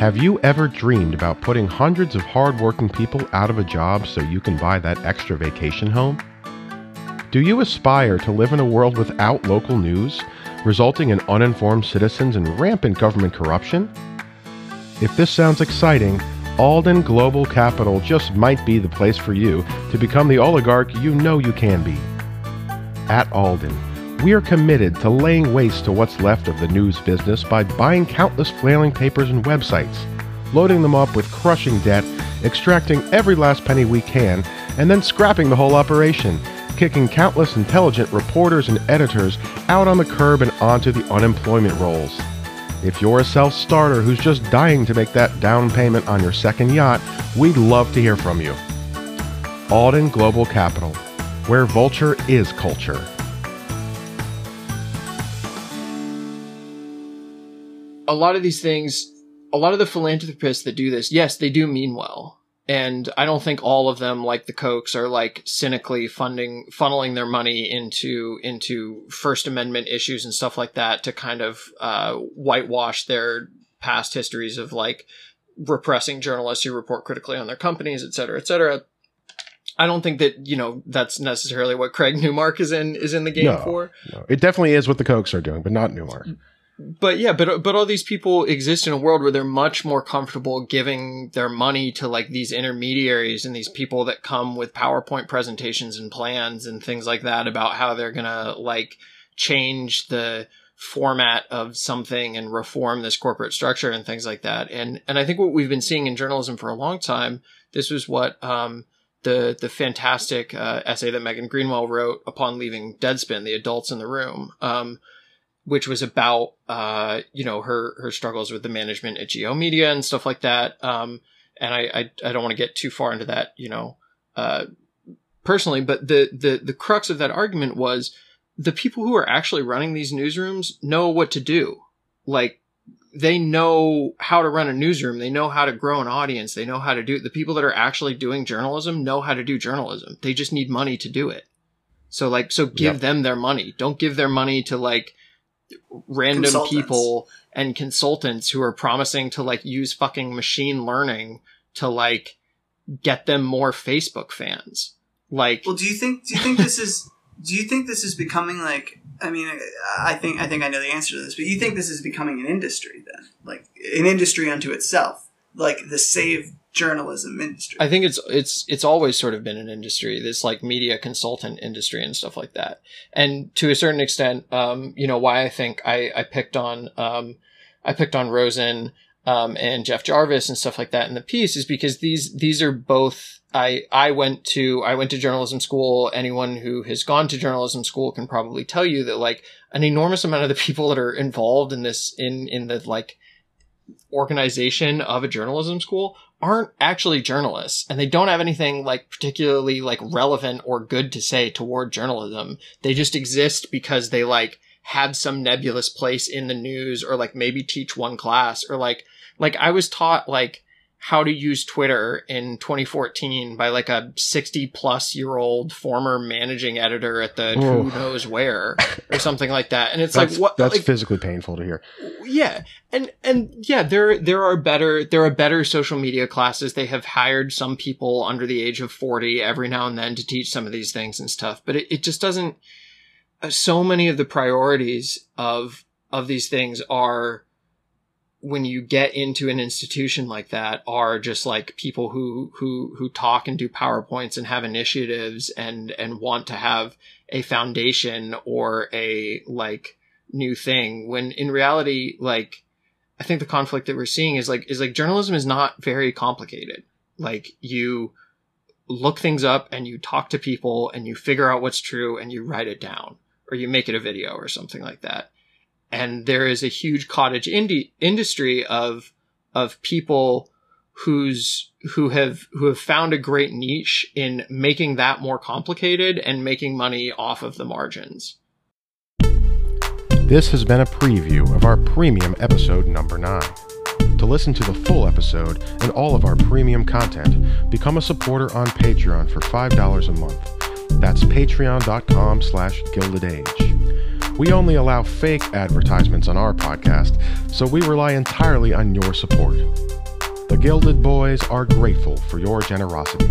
Have you ever dreamed about putting hundreds of hardworking people out of a job so you can buy that extra vacation home? Do you aspire to live in a world without local news, resulting in uninformed citizens and rampant government corruption? If this sounds exciting, Alden Global Capital just might be the place for you to become the oligarch you know you can be. At Alden, we are committed to laying waste to what's left of the news business by buying countless flailing papers and websites, loading them up with crushing debt, extracting every last penny we can, and then scrapping the whole operation, kicking countless intelligent reporters and editors out on the curb and onto the unemployment rolls. If you're a self starter who's just dying to make that down payment on your second yacht, we'd love to hear from you. Alden Global Capital, where vulture is culture. A lot of these things, a lot of the philanthropists that do this, yes, they do mean well. And I don't think all of them, like the Kochs, are like cynically funding, funneling their money into, into First Amendment issues and stuff like that to kind of, uh, whitewash their past histories of like repressing journalists who report critically on their companies, et cetera, et cetera. I don't think that you know that's necessarily what Craig Newmark is in is in the game No, for. no. It definitely is what the Kochs are doing, but not Newmark. But yeah, but but all these people exist in a world where they're much more comfortable giving their money to like these intermediaries and these people that come with PowerPoint presentations and plans and things like that about how they're gonna like change the format of something and reform this corporate structure and things like that. And and I think what we've been seeing in journalism for a long time, this was what um the the fantastic uh, essay that Megan Greenwell wrote upon leaving Deadspin, the adults in the room. Um, which was about uh, you know her her struggles with the management at G/O Media and stuff like that. Um, and I I, I don't want to get too far into that, you know, uh, personally, but the the the crux of that argument was the people who are actually running these newsrooms know what to do. Like they know how to run a newsroom. They know how to grow an audience. They know how to do it. The people that are actually doing journalism know how to do journalism. They just need money to do it. So like, so give Yep. them their money. Don't give their money to like random people and consultants who are promising to like use fucking machine learning to like get them more Facebook fans. Like, Well, do you think do you think this is do you think this is becoming like I mean I think I think I know the answer to this, but you think this is becoming an industry then? Like an industry unto itself, like the save journalism industry. I think it's it's it's always sort of been an industry, this like media consultant industry and stuff like that. And to a certain extent, um, you know, why I think I, I picked on um I picked on Rosen um and Jeff Jarvis and stuff like that in the piece is because these these are both I I went to I went to journalism school. Anyone who has gone to journalism school can probably tell you that like an enormous amount of the people that are involved in this in in the like organization of a journalism school aren't actually journalists and they don't have anything like particularly like relevant or good to say toward journalism. They just exist because they like have some nebulous place in the news or like maybe teach one class or like like I was taught like how to use Twitter in 2014 by like a 60 plus year old former managing editor at the who knows where or something like that. And it's That's, like what that's like, physically painful to hear. yeah and and yeah there there are better there are better social media classes they have hired some people under the age of 40 every now and then to teach some of these things and stuff but it, it just doesn't uh, so many of the priorities of of these things are when you get into an institution like that are just like people who who who talk and do powerpoints and have initiatives and and want to have a foundation or a like new thing when in reality like i think the conflict that we're seeing is like is like journalism is not very complicated. Like you look things up and you talk to people and you figure out what's true and you write it down or you make it a video or something like that and there is a huge cottage indie industry of of people who's who have who have found a great niche in making that more complicated and making money off of the margins This has been a preview of our premium episode number 9. To listen to the full episode and all of our premium content, become a supporter on Patreon for $5 a month. That's patreon.com slash gilded age. We only allow fake advertisements on our podcast, so we rely entirely on your support. The Gilded Boys are grateful for your generosity.